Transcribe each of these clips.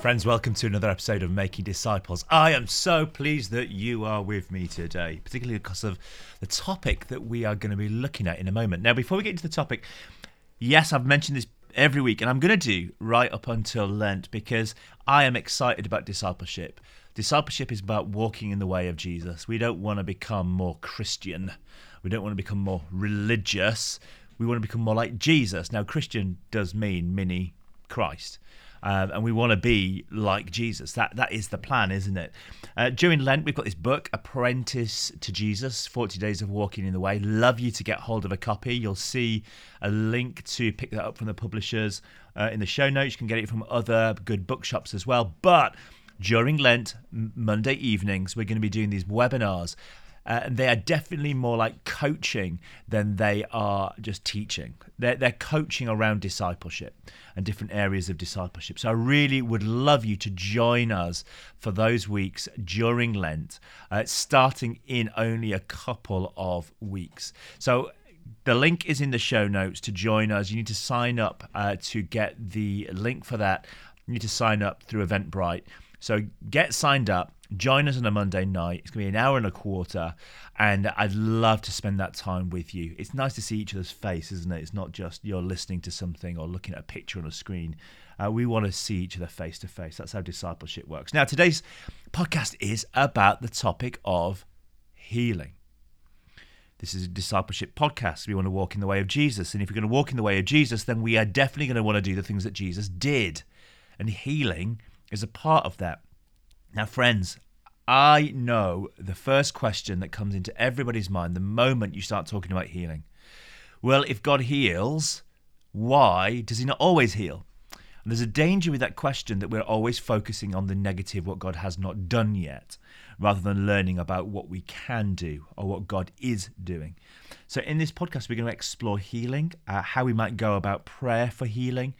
Friends, welcome to another episode of Making Disciples. I am so pleased that you are with me today, particularly because of the topic that we are going to be looking at in a moment. Now, before we get into the topic, yes, I've mentioned this every week, and I'm going to do right up until Lent because I am excited about discipleship. Discipleship is about walking in the way of Jesus. We don't want to become more Christian, we don't want to become more religious. We want to become more like Jesus. Now, Christian does mean mini Christ. Um, and we want to be like Jesus. That that is the plan, isn't it? Uh, during Lent, we've got this book, Apprentice to Jesus: Forty Days of Walking in the Way. Love you to get hold of a copy. You'll see a link to pick that up from the publishers uh, in the show notes. You can get it from other good bookshops as well. But during Lent, Monday evenings, we're going to be doing these webinars uh, and they are definitely more like coaching than they are just teaching. They're, they're coaching around discipleship and different areas of discipleship. So I really would love you to join us for those weeks during Lent, uh, starting in only a couple of weeks. So the link is in the show notes to join us. You need to sign up uh, to get the link for that. You need to sign up through Eventbrite. So get signed up, join us on a Monday night. It's going to be an hour and a quarter, and I'd love to spend that time with you. It's nice to see each other's face, isn't it? It's not just you're listening to something or looking at a picture on a screen. Uh, we want to see each other face to face. That's how discipleship works. Now, today's podcast is about the topic of healing. This is a discipleship podcast. We want to walk in the way of Jesus. And if you're going to walk in the way of Jesus, then we are definitely going to want to do the things that Jesus did. And healing is a part of that. Now, friends, I know the first question that comes into everybody's mind the moment you start talking about healing. Well, if God heals, why does he not always heal? And there's a danger with that question that we're always focusing on the negative, what God has not done yet, rather than learning about what we can do or what God is doing. So, in this podcast, we're going to explore healing, uh, how we might go about prayer for healing,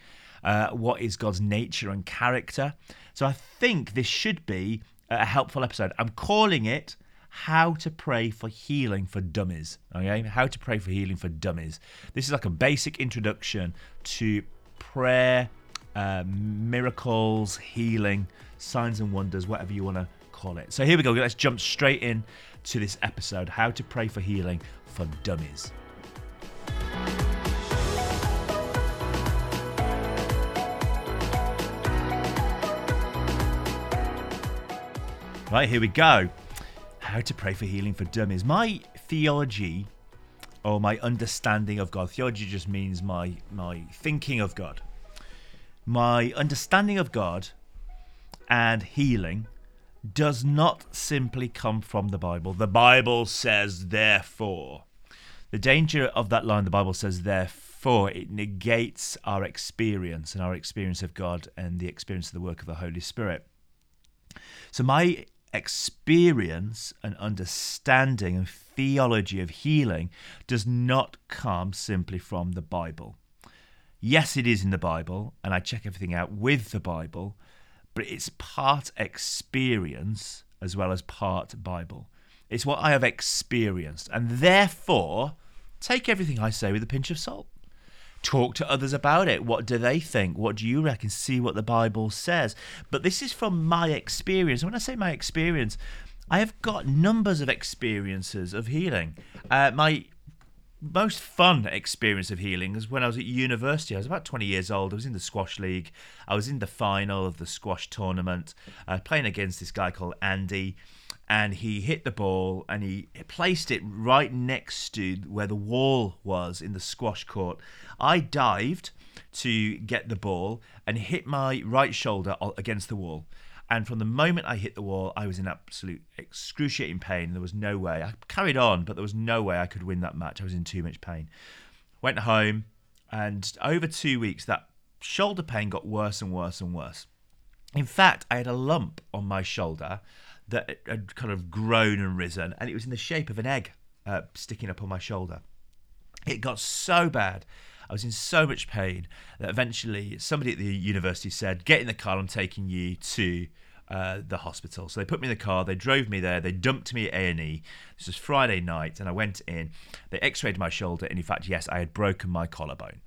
uh, what is God's nature and character. So I think this should be a helpful episode. I'm calling it How to Pray for Healing for Dummies. Okay, How to Pray for Healing for Dummies. This is like a basic introduction to prayer, uh, miracles, healing, signs and wonders, whatever you want to call it. So here we go. Let's jump straight in to this episode How to Pray for Healing for Dummies. Right, here we go. How to pray for healing for dummies. My theology or my understanding of God. Theology just means my my thinking of God. My understanding of God and healing does not simply come from the Bible. The Bible says therefore. The danger of that line the Bible says therefore it negates our experience and our experience of God and the experience of the work of the Holy Spirit. So my experience and understanding and theology of healing does not come simply from the Bible. Yes, it is in the Bible, and I check everything out with the Bible, but it's part experience as well as part Bible. It's what I have experienced, and therefore take everything I say with a pinch of salt talk to others about it. What do they think? What do you reckon? See what the Bible says. But this is from my experience. When I say my experience, I have got numbers of experiences of healing. Uh, my most fun experience of healing was when I was at university. I was about 20 years old. I was in the squash league. I was in the final of the squash tournament, uh, playing against this guy called Andy and he hit the ball and he placed it right next to where the wall was in the squash court. I dived to get the ball and hit my right shoulder against the wall. And from the moment I hit the wall, I was in absolute excruciating pain. There was no way. I carried on, but there was no way I could win that match. I was in too much pain. Went home, and over two weeks, that shoulder pain got worse and worse and worse. In fact, I had a lump on my shoulder that had kind of grown and risen, and it was in the shape of an egg uh, sticking up on my shoulder. It got so bad. I was in so much pain that eventually somebody at the university said, Get in the car, I'm taking you to uh, the hospital. So they put me in the car, they drove me there, they dumped me at A&E. This was Friday night, and I went in. They x-rayed my shoulder, and in fact, yes, I had broken my collarbone.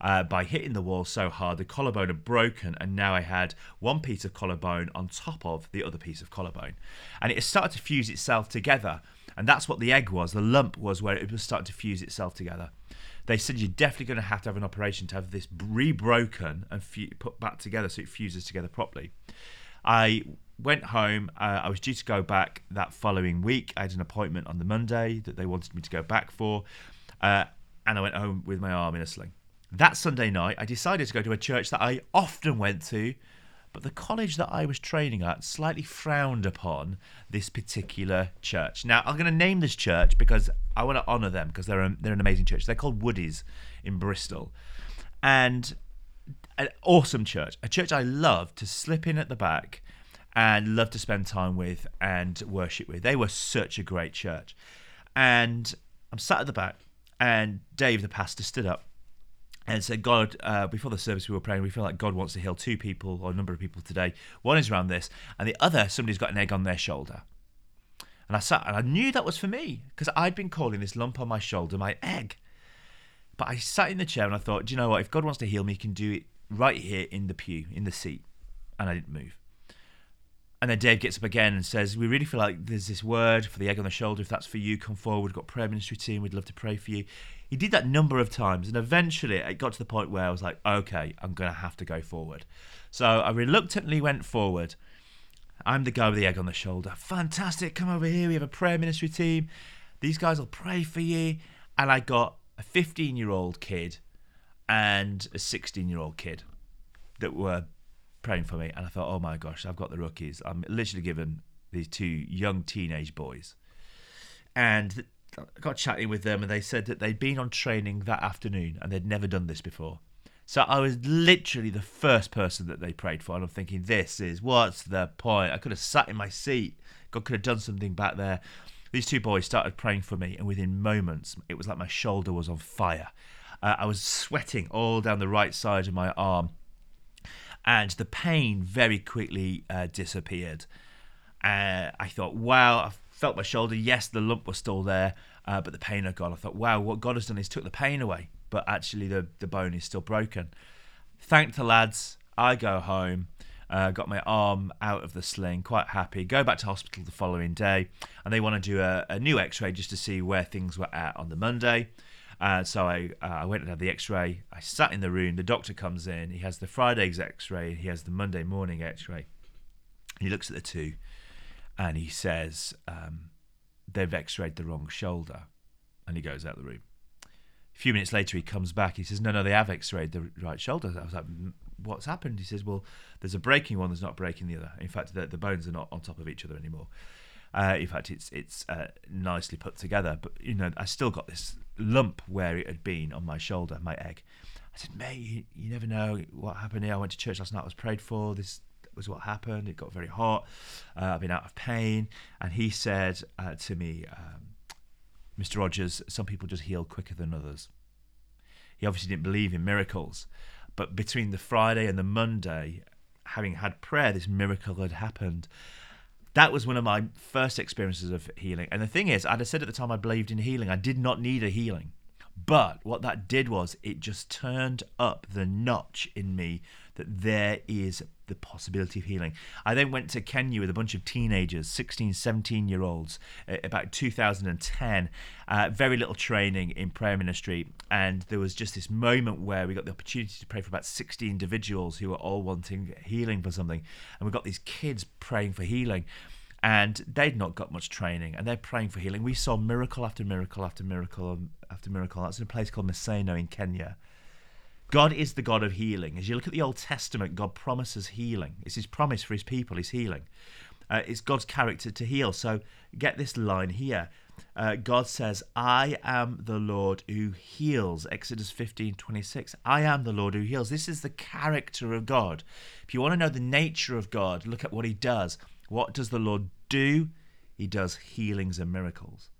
Uh, by hitting the wall so hard the collarbone had broken, and now I had one piece of collarbone on top of the other piece of collarbone, and it started to fuse itself together. And that's what the egg was. The lump was where it was starting to fuse itself together. They said you're definitely going to have to have an operation to have this rebroken and put back together so it fuses together properly. I went home. Uh, I was due to go back that following week. I had an appointment on the Monday that they wanted me to go back for. Uh, and I went home with my arm in a sling. That Sunday night, I decided to go to a church that I often went to, but the college that I was training at slightly frowned upon this particular church. Now, I'm going to name this church because I want to honour them because they're, a, they're an amazing church. They're called Woody's in Bristol. And an awesome church, a church I love to slip in at the back and love to spend time with and worship with. They were such a great church. And I'm sat at the back, and Dave, the pastor, stood up and said, God, uh, before the service we were praying, we feel like God wants to heal two people or a number of people today. One is around this, and the other, somebody's got an egg on their shoulder. And I sat and I knew that was for me because I'd been calling this lump on my shoulder my egg. But I sat in the chair and I thought, do you know what? If God wants to heal me, he can do it right here in the pew, in the seat. And I didn't move. And then Dave gets up again and says, We really feel like there's this word for the egg on the shoulder. If that's for you, come forward. We've got prayer ministry team. We'd love to pray for you. He did that number of times. And eventually it got to the point where I was like, Okay, I'm going to have to go forward. So I reluctantly went forward. I'm the guy with the egg on the shoulder. Fantastic. Come over here. We have a prayer ministry team. These guys will pray for you. And I got a 15 year old kid and a 16 year old kid that were praying for me, and I thought, oh my gosh, I've got the rookies. I'm literally given these two young teenage boys, and I got chatting with them, and they said that they'd been on training that afternoon and they'd never done this before. So I was literally the first person that they prayed for, and I'm thinking, this is what's the point? I could have sat in my seat. God could have done something back there. These two boys started praying for me, and within moments, it was like my shoulder was on fire. Uh, I was sweating all down the right side of my arm and the pain very quickly uh, disappeared. Uh, I thought, wow, I felt my shoulder. Yes, the lump was still there, uh, but the pain had gone. I thought, wow, what God has done is took the pain away, but actually the, the bone is still broken. Thank the lads. I go home. Uh, got my arm out of the sling, quite happy. Go back to hospital the following day, and they want to do a, a new x ray just to see where things were at on the Monday. Uh, so I, uh, I went and had the X-ray. I sat in the room. The doctor comes in. He has the Friday's X-ray. He has the Monday morning X-ray. He looks at the two, and he says, um, "They've X-rayed the wrong shoulder," and he goes out the room. A few minutes later, he comes back. He says, "No, no, they have X-rayed the right shoulder." I was like, "What's happened?" He says, "Well, there's a breaking one. There's not breaking the other. In fact, the, the bones are not on top of each other anymore." Uh, in fact, it's it's uh, nicely put together, but you know, I still got this lump where it had been on my shoulder, my egg. I said, mate, you, you never know what happened here. I went to church last night. I was prayed for. This was what happened. It got very hot. Uh, I've been out of pain. And he said uh, to me, um, Mr. Rogers, some people just heal quicker than others. He obviously didn't believe in miracles, but between the Friday and the Monday, having had prayer, this miracle had happened that was one of my first experiences of healing. And the thing is, I'd said at the time I believed in healing. I did not need a healing. But what that did was it just turned up the notch in me that there is the possibility of healing. I then went to Kenya with a bunch of teenagers, 16, 17 year olds, about 2010. Uh, very little training in prayer ministry. And there was just this moment where we got the opportunity to pray for about 60 individuals who were all wanting healing for something. And we got these kids praying for healing and they'd not got much training and they're praying for healing. We saw miracle after miracle after miracle after miracle. That's in a place called Maseno in Kenya. God is the God of healing. As you look at the Old Testament, God promises healing. It's his promise for his people, his healing. Uh, it's God's character to heal. So get this line here. Uh, God says, I am the Lord who heals. Exodus 15 26. I am the Lord who heals. This is the character of God. If you want to know the nature of God, look at what he does. What does the Lord do? He does healings and miracles.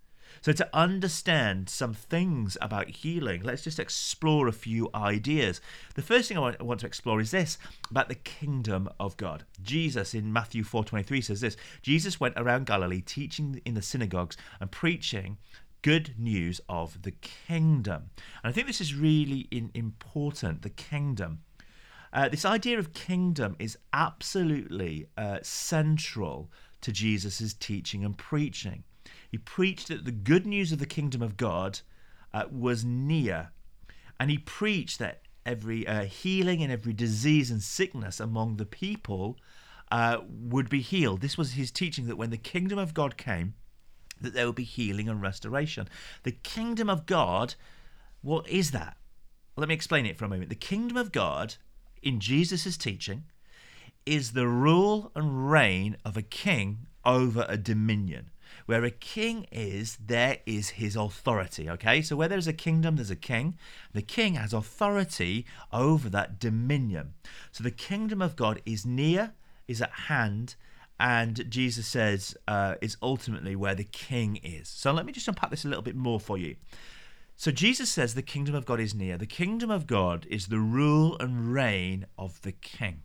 So, to understand some things about healing, let's just explore a few ideas. The first thing I want to explore is this about the kingdom of God. Jesus in Matthew 4:23 says this Jesus went around Galilee teaching in the synagogues and preaching good news of the kingdom. And I think this is really important the kingdom. Uh, this idea of kingdom is absolutely uh, central to Jesus' teaching and preaching. He preached that the good news of the kingdom of God uh, was near, and he preached that every uh, healing and every disease and sickness among the people uh, would be healed. This was his teaching that when the kingdom of God came, that there would be healing and restoration. The kingdom of God, what is that? Let me explain it for a moment. The kingdom of God, in Jesus' teaching, is the rule and reign of a king over a dominion. Where a king is, there is his authority. Okay, so where there's a kingdom, there's a king. The king has authority over that dominion. So the kingdom of God is near, is at hand, and Jesus says uh, is ultimately where the king is. So let me just unpack this a little bit more for you. So Jesus says the kingdom of God is near. The kingdom of God is the rule and reign of the king.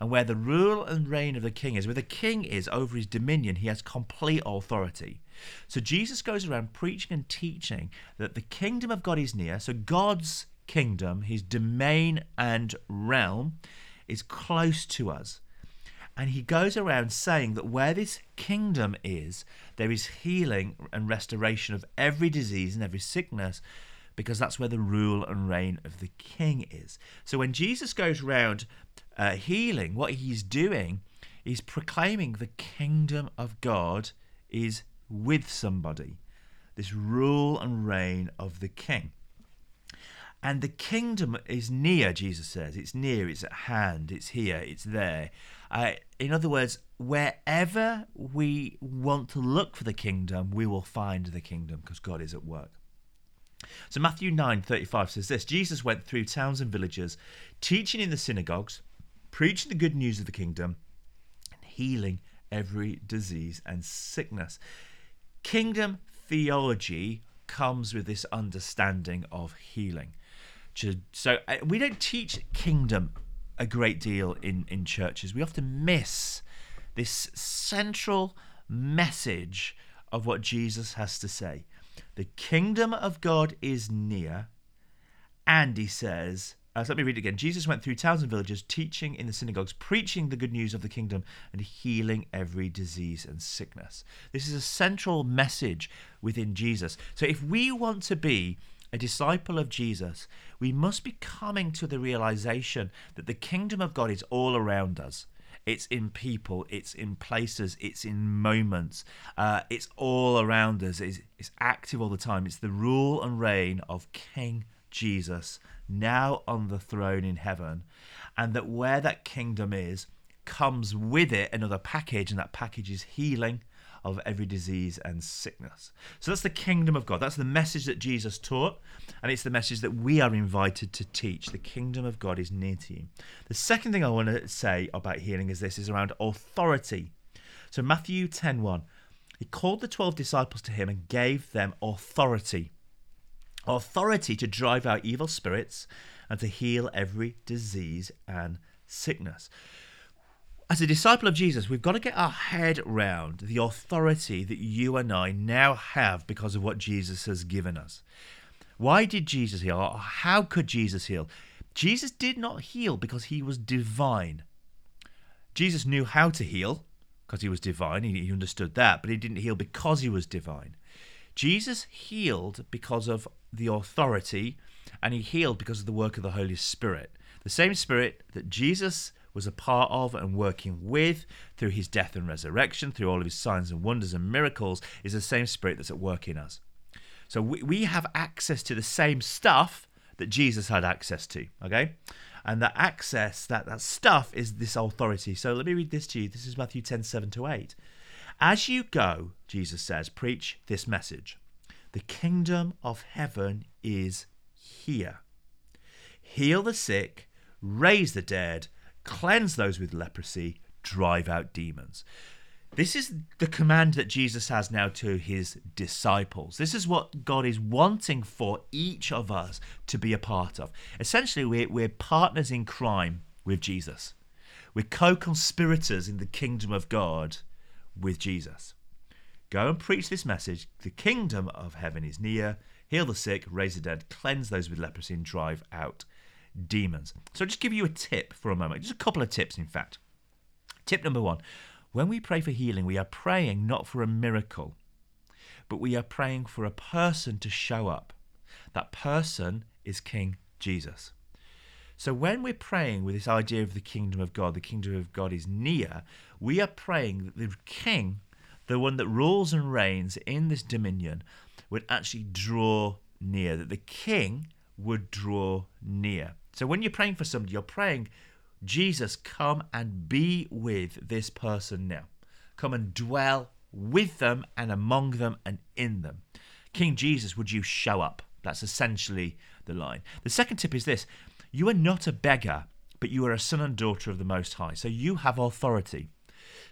And where the rule and reign of the king is, where the king is over his dominion, he has complete authority. So Jesus goes around preaching and teaching that the kingdom of God is near. So God's kingdom, his domain and realm, is close to us. And he goes around saying that where this kingdom is, there is healing and restoration of every disease and every sickness, because that's where the rule and reign of the king is. So when Jesus goes around uh, healing, what he's doing is proclaiming the kingdom of God is with somebody, this rule and reign of the king. And the kingdom is near, Jesus says. It's near, it's at hand, it's here, it's there. Uh, in other words, wherever we want to look for the kingdom, we will find the kingdom because God is at work. So Matthew 9:35 says this, Jesus went through towns and villages, teaching in the synagogues, preaching the good news of the kingdom, and healing every disease and sickness. Kingdom theology comes with this understanding of healing. So uh, we don't teach kingdom a great deal in, in churches. We often miss this central message of what Jesus has to say. The kingdom of God is near, and he says, uh, so let me read it again. Jesus went through towns and villages, teaching in the synagogues, preaching the good news of the kingdom, and healing every disease and sickness. This is a central message within Jesus. So if we want to be a disciple of Jesus, we must be coming to the realization that the kingdom of God is all around us. It's in people, it's in places, it's in moments, uh, it's all around us, it's, it's active all the time. It's the rule and reign of King Jesus now on the throne in heaven, and that where that kingdom is comes with it another package, and that package is healing of every disease and sickness. So that's the kingdom of God. That's the message that Jesus taught, and it's the message that we are invited to teach. The kingdom of God is near to you. The second thing I want to say about healing is this is around authority. So Matthew 10:1, he called the 12 disciples to him and gave them authority. Authority to drive out evil spirits and to heal every disease and sickness as a disciple of Jesus, we've got to get our head round the authority that you and I now have because of what Jesus has given us. Why did Jesus heal? Or how could Jesus heal? Jesus did not heal because he was divine. Jesus knew how to heal because he was divine, he understood that, but he didn't heal because he was divine. Jesus healed because of the authority, and he healed because of the work of the Holy Spirit. The same Spirit that Jesus was a part of and working with through his death and resurrection, through all of his signs and wonders and miracles, is the same spirit that's at work in us. So we, we have access to the same stuff that Jesus had access to, okay? And that access, that, that stuff is this authority. So let me read this to you. This is Matthew 10 7 to 8. As you go, Jesus says, preach this message the kingdom of heaven is here. Heal the sick, raise the dead, cleanse those with leprosy, drive out demons. This is the command that Jesus has now to his disciples. This is what God is wanting for each of us to be a part of. Essentially, we're, we're partners in crime with Jesus, we're co conspirators in the kingdom of God with Jesus. Go and preach this message. The kingdom of heaven is near. Heal the sick, raise the dead, cleanse those with leprosy, and drive out demons. So I'll just give you a tip for a moment. Just a couple of tips, in fact. Tip number one when we pray for healing, we are praying not for a miracle, but we are praying for a person to show up. That person is King Jesus. So when we're praying with this idea of the kingdom of God, the kingdom of God is near, we are praying that the king, the one that rules and reigns in this dominion, would actually draw near, that the king would draw near. So when you're praying for somebody, you're praying, Jesus, come and be with this person now. Come and dwell with them and among them and in them. King Jesus, would you show up? That's essentially the line. The second tip is this you are not a beggar, but you are a son and daughter of the Most High. So you have authority.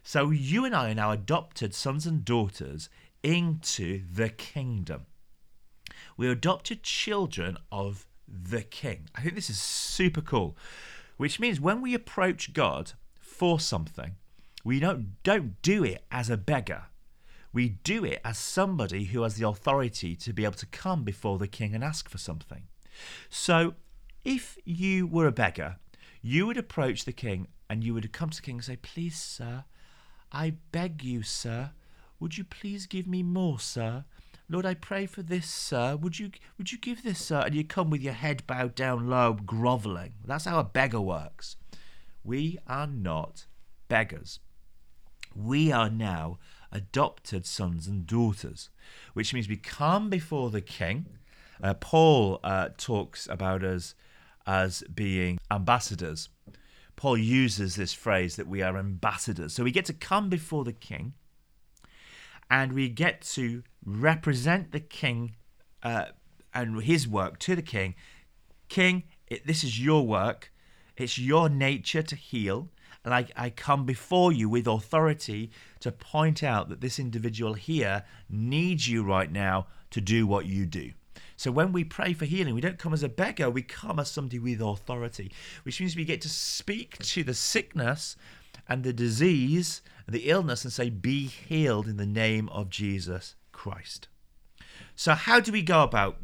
So you and I are now adopted sons and daughters into the kingdom. We're adopted children of the king. I think this is super cool, which means when we approach God for something, we don't, don't do it as a beggar. We do it as somebody who has the authority to be able to come before the king and ask for something. So if you were a beggar, you would approach the king and you would come to the king and say, Please, sir, I beg you, sir, would you please give me more, sir? Lord, I pray for this, sir. Would you would you give this, sir? And you come with your head bowed down low, grovelling. That's how a beggar works. We are not beggars. We are now adopted sons and daughters, which means we come before the king. Uh, Paul uh, talks about us as being ambassadors. Paul uses this phrase that we are ambassadors. So we get to come before the king and we get to represent the king uh, and his work to the king. King, it, this is your work, it's your nature to heal. And I, I come before you with authority to point out that this individual here needs you right now to do what you do. So when we pray for healing, we don't come as a beggar, we come as somebody with authority, which means we get to speak to the sickness and the disease the illness and say, Be healed in the name of Jesus Christ. So, how do we go about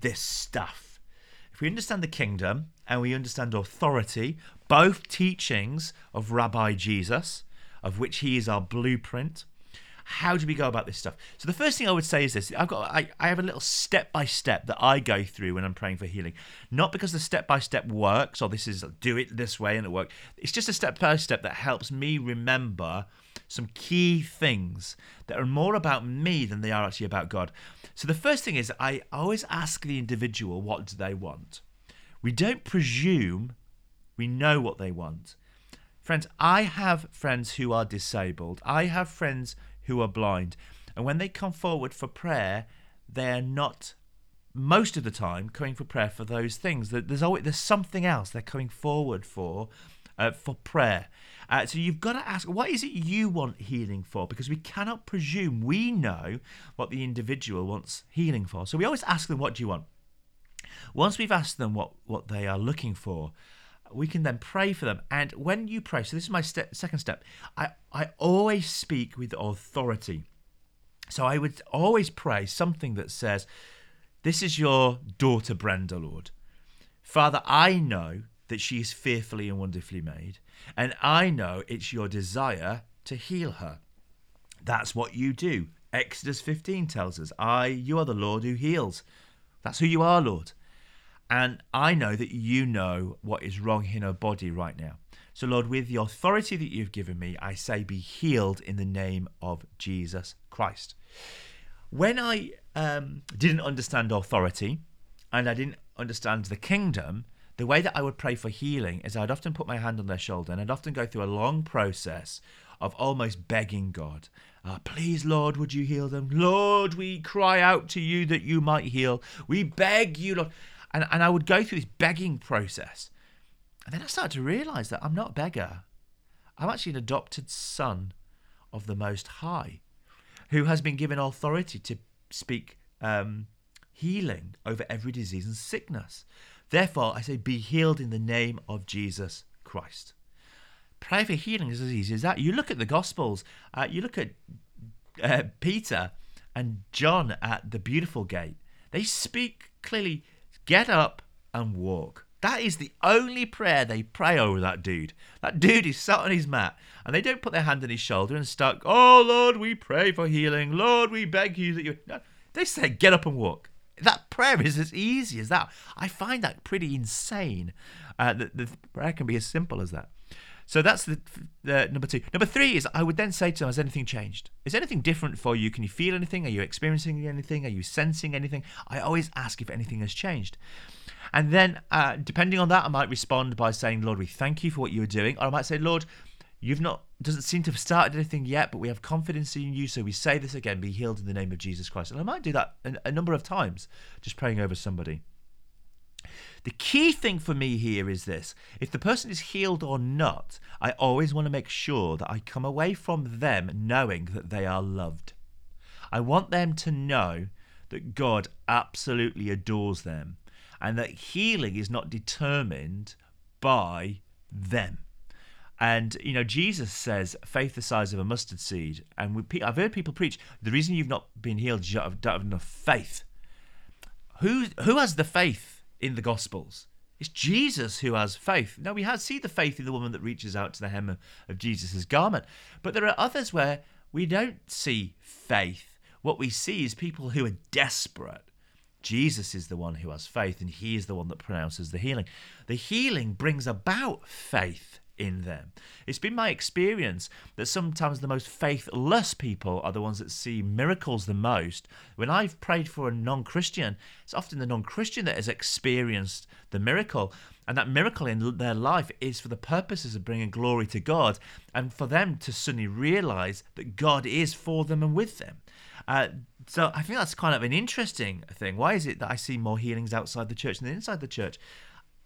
this stuff? If we understand the kingdom and we understand authority, both teachings of Rabbi Jesus, of which he is our blueprint, how do we go about this stuff? So the first thing I would say is this: I've got I, I have a little step by step that I go through when I'm praying for healing. Not because the step by step works or this is do it this way and it works. It's just a step by step that helps me remember some key things that are more about me than they are actually about God. So the first thing is I always ask the individual what do they want. We don't presume we know what they want. Friends, I have friends who are disabled. I have friends who are blind. And when they come forward for prayer, they're not most of the time coming for prayer for those things. There's always there's something else they're coming forward for. Uh, for prayer. Uh, so you've got to ask, what is it you want healing for? Because we cannot presume we know what the individual wants healing for. So we always ask them, what do you want? Once we've asked them what, what they are looking for, we can then pray for them. And when you pray, so this is my second step, I, I always speak with authority. So I would always pray something that says, This is your daughter, Brenda, Lord. Father, I know that she is fearfully and wonderfully made, and I know it's your desire to heal her. That's what you do. Exodus 15 tells us, I, you are the Lord who heals. That's who you are, Lord. And I know that you know what is wrong in her body right now. So, Lord, with the authority that you've given me, I say, be healed in the name of Jesus Christ. When I um, didn't understand authority and I didn't understand the kingdom, the way that I would pray for healing is I'd often put my hand on their shoulder and I'd often go through a long process of almost begging God, uh, please, Lord, would you heal them? Lord, we cry out to you that you might heal. We beg you, Lord. And, and I would go through this begging process. And then I started to realize that I'm not a beggar. I'm actually an adopted son of the Most High who has been given authority to speak um, healing over every disease and sickness. Therefore, I say, be healed in the name of Jesus Christ. Prayer for healing is as easy as that. You look at the Gospels, uh, you look at uh, Peter and John at the beautiful gate, they speak clearly get up and walk. That is the only prayer they pray over that dude. That dude is sat on his mat and they don't put their hand on his shoulder and start, Oh Lord, we pray for healing. Lord, we beg you that you. No, they say, Get up and walk. That prayer is as easy as that. I find that pretty insane. Uh, the, the prayer can be as simple as that. So that's the, the, number two. Number three is I would then say to them, has anything changed? Is anything different for you? Can you feel anything? Are you experiencing anything? Are you sensing anything? I always ask if anything has changed. And then, uh, depending on that, I might respond by saying, Lord, we thank you for what you are doing. Or I might say, Lord, you've not, doesn't seem to have started anything yet, but we have confidence in you. So we say this again, be healed in the name of Jesus Christ. And I might do that a, a number of times, just praying over somebody. The key thing for me here is this if the person is healed or not, I always want to make sure that I come away from them knowing that they are loved. I want them to know that God absolutely adores them and that healing is not determined by them. And you know, Jesus says, "Faith the size of a mustard seed." And we, I've heard people preach, "The reason you've not been healed is you don't have enough faith." Who who has the faith in the Gospels. It's Jesus who has faith. Now, we have, see the faith in the woman that reaches out to the hem of, of Jesus' garment, but there are others where we don't see faith. What we see is people who are desperate. Jesus is the one who has faith, and he is the one that pronounces the healing. The healing brings about faith in them. It's been my experience that sometimes the most faithless people are the ones that see miracles the most. When I've prayed for a non Christian, it's often the non Christian that has experienced the miracle. And that miracle in their life is for the purposes of bringing glory to God and for them to suddenly realize that God is for them and with them. Uh, so I think that's kind of an interesting thing. Why is it that I see more healings outside the church than inside the church?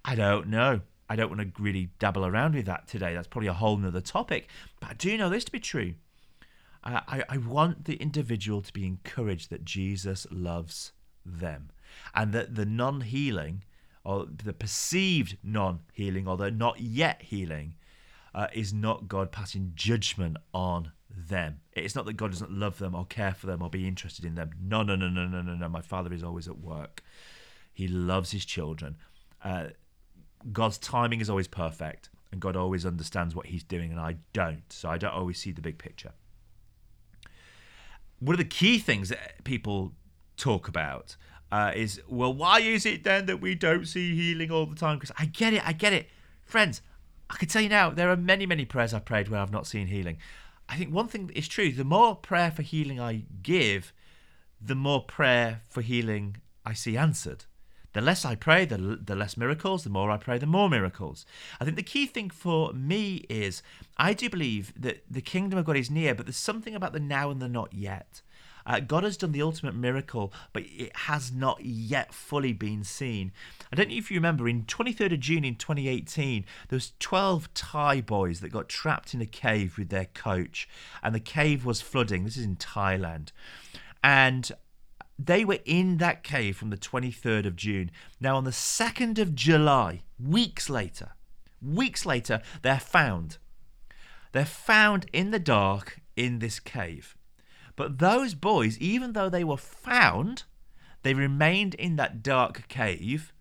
I don't know. I don't want to really dabble around with that today. That's probably a whole nother topic. But I do know this to be true. I, I want the individual to be encouraged that Jesus loves them and that the non healing or the perceived non healing or the not yet healing uh, is not God passing judgment on them. It's not that God doesn't love them or care for them or be interested in them. No, no, no, no, no, no, no. My Father is always at work. He loves his children. Uh, God's timing is always perfect, and God always understands what He's doing, and I don't. So I don't always see the big picture. One of the key things that people talk about uh, is, well, why is it then that we don't see healing all the time? Because I get it, I get it. Friends, I can tell you now, there are many, many prayers I've prayed where I've not seen healing. I think one thing is true the more prayer for healing I give, the more prayer for healing I see answered. The less I pray, the, the less miracles. The more I pray, the more miracles. I think the key thing for me is I do believe that the kingdom of God is near, but there's something about the now and the not yet. Uh, God has done the ultimate miracle, but it has not yet fully been seen. I don't know if you remember, in 23rd of June in 2018, there was 12 Thai boys that got trapped in a cave with their coach, and the cave was flooding. This is in Thailand. And they were in that cave from the 23rd of June. Now, on the 2nd of July, weeks later, weeks later, they're found. They're found in the dark in this cave. But those boys, even though they were found, they remained in that dark cave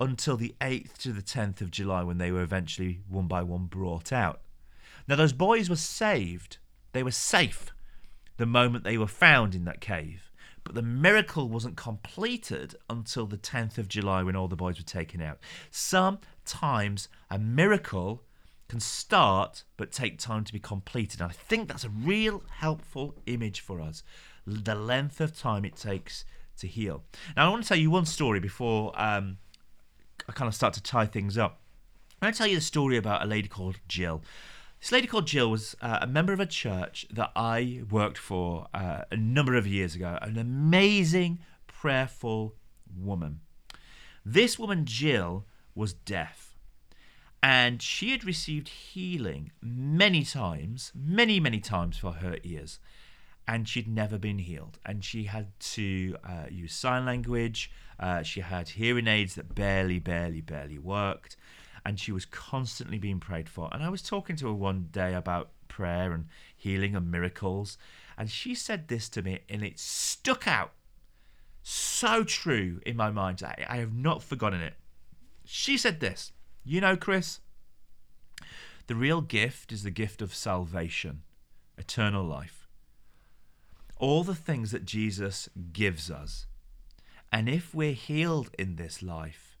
until the 8th to the 10th of July when they were eventually one by one brought out. Now, those boys were saved. They were safe the moment they were found in that cave. But the miracle wasn't completed until the 10th of July when all the boys were taken out. Sometimes a miracle can start but take time to be completed. And I think that's a real helpful image for us the length of time it takes to heal. Now, I want to tell you one story before um, I kind of start to tie things up. I'm going to tell you the story about a lady called Jill. This lady called Jill was uh, a member of a church that I worked for uh, a number of years ago. An amazing, prayerful woman. This woman, Jill, was deaf. And she had received healing many times, many, many times for her ears. And she'd never been healed. And she had to uh, use sign language. Uh, she had hearing aids that barely, barely, barely worked and she was constantly being prayed for. And I was talking to her one day about prayer and healing and miracles. And she said this to me, and it stuck out so true in my mind. I, I have not forgotten it. She said this You know, Chris, the real gift is the gift of salvation, eternal life. All the things that Jesus gives us. And if we're healed in this life,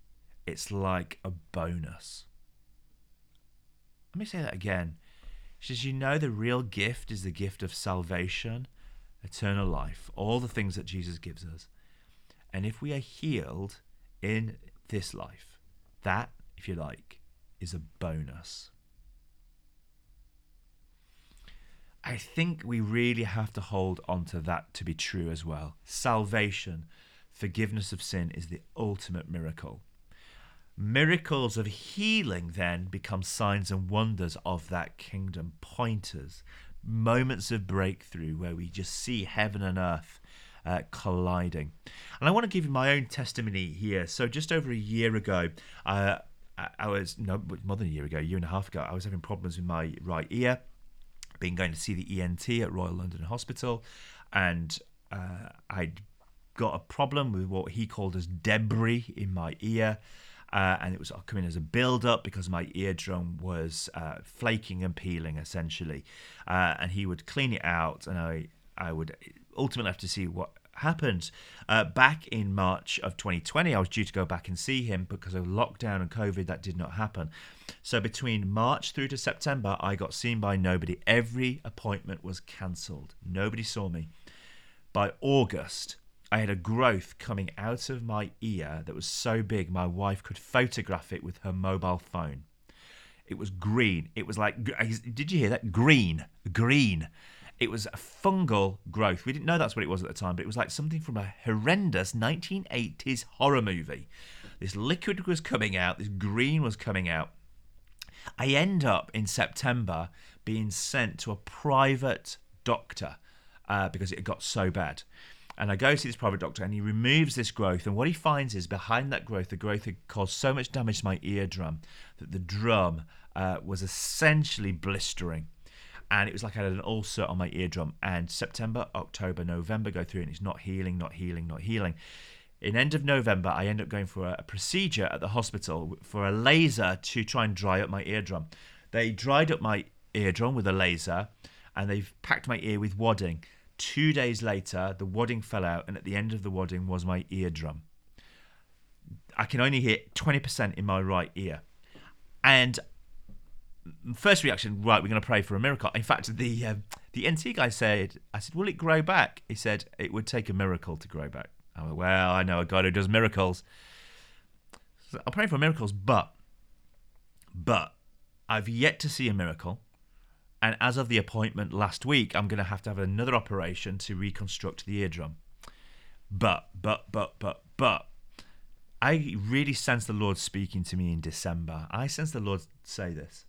it's like a bonus. Let me say that again. She says, You know, the real gift is the gift of salvation, eternal life, all the things that Jesus gives us. And if we are healed in this life, that, if you like, is a bonus. I think we really have to hold on to that to be true as well. Salvation, forgiveness of sin, is the ultimate miracle. Miracles of healing then become signs and wonders of that kingdom, pointers, moments of breakthrough where we just see heaven and earth uh, colliding. And I want to give you my own testimony here. So, just over a year ago, uh, I was, no, more than a year ago, a year and a half ago, I was having problems with my right ear. Been going to see the ENT at Royal London Hospital, and uh, I'd got a problem with what he called as debris in my ear. Uh, and it was coming as a build up because my eardrum was uh, flaking and peeling essentially. Uh, and he would clean it out, and I I would ultimately have to see what happened. Uh, back in March of 2020, I was due to go back and see him because of lockdown and COVID. That did not happen. So between March through to September, I got seen by nobody. Every appointment was cancelled. Nobody saw me. By August, I had a growth coming out of my ear that was so big my wife could photograph it with her mobile phone. It was green. It was like, did you hear that? Green, green. It was a fungal growth. We didn't know that's what it was at the time, but it was like something from a horrendous 1980s horror movie. This liquid was coming out, this green was coming out. I end up in September being sent to a private doctor uh, because it got so bad. And I go to this private doctor and he removes this growth. And what he finds is behind that growth, the growth had caused so much damage to my eardrum that the drum uh, was essentially blistering. And it was like I had an ulcer on my eardrum. And September, October, November go through and it's not healing, not healing, not healing. In end of November, I end up going for a, a procedure at the hospital for a laser to try and dry up my eardrum. They dried up my eardrum with a laser and they've packed my ear with wadding. Two days later, the wadding fell out, and at the end of the wadding was my eardrum. I can only hear 20% in my right ear. And first reaction, right, we're going to pray for a miracle. In fact, the uh, the ENT guy said, I said, will it grow back? He said, it would take a miracle to grow back. I went, well, I know a God who does miracles. So I'll pray for miracles, but, but I've yet to see a miracle. And as of the appointment last week, I'm going to have to have another operation to reconstruct the eardrum. But, but, but, but, but, I really sense the Lord speaking to me in December. I sense the Lord say this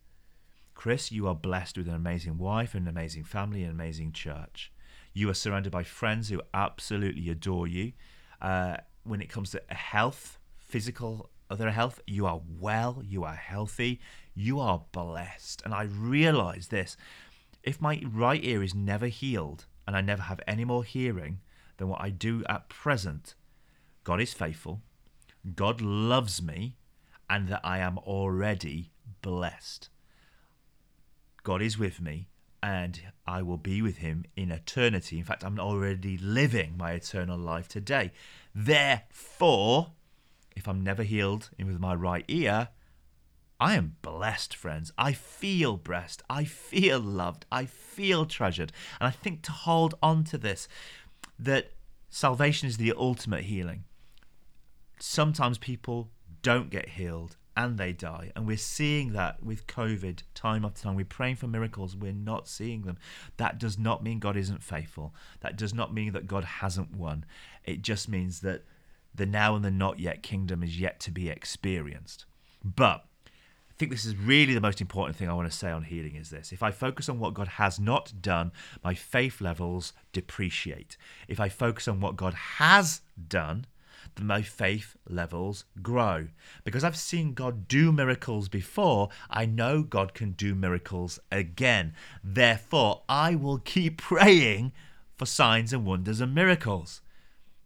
Chris, you are blessed with an amazing wife, an amazing family, an amazing church. You are surrounded by friends who absolutely adore you. Uh, when it comes to health, physical, other health, you are well, you are healthy, you are blessed. And I realize this if my right ear is never healed and I never have any more hearing than what I do at present, God is faithful, God loves me, and that I am already blessed. God is with me, and I will be with him in eternity. In fact, I'm already living my eternal life today. Therefore, if I'm never healed with my right ear, I am blessed, friends. I feel blessed. I feel loved. I feel treasured. And I think to hold on to this, that salvation is the ultimate healing. Sometimes people don't get healed and they die. And we're seeing that with COVID time after time. We're praying for miracles, we're not seeing them. That does not mean God isn't faithful. That does not mean that God hasn't won. It just means that the now and the not yet kingdom is yet to be experienced. But I think this is really the most important thing I want to say on healing is this. If I focus on what God has not done, my faith levels depreciate. If I focus on what God has done, then my faith levels grow. Because I've seen God do miracles before, I know God can do miracles again. Therefore, I will keep praying for signs and wonders and miracles.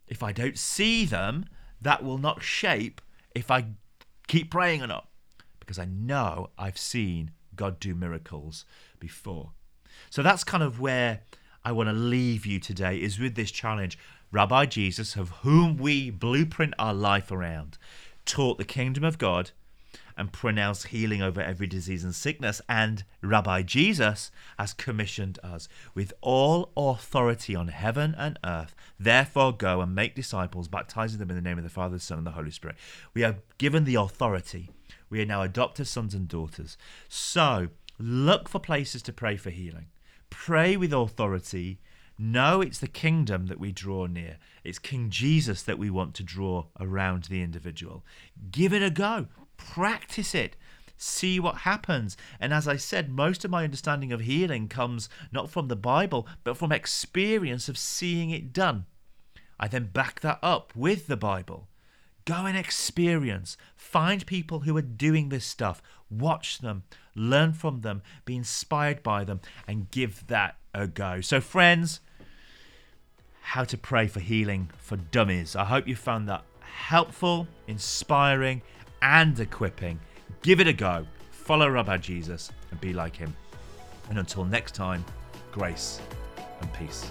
If I don't see them, that will not shape if I keep praying or not, because I know I've seen God do miracles before. So that's kind of where I want to leave you today is with this challenge. Rabbi Jesus, of whom we blueprint our life around, taught the kingdom of God and pronounced healing over every disease and sickness. And Rabbi Jesus has commissioned us with all authority on heaven and earth. Therefore, go and make disciples, baptizing them in the name of the Father, the Son, and the Holy Spirit. We are given the authority. We are now adopted sons and daughters. So look for places to pray for healing. Pray with authority. No, it's the kingdom that we draw near. It's King Jesus that we want to draw around the individual. Give it a go. Practice it. See what happens. And as I said, most of my understanding of healing comes not from the Bible, but from experience of seeing it done. I then back that up with the Bible. Go and experience. Find people who are doing this stuff. Watch them, learn from them, be inspired by them, and give that a go. So, friends, how to pray for healing for dummies. I hope you found that helpful, inspiring, and equipping. Give it a go. Follow Rabbi Jesus and be like him. And until next time, grace and peace.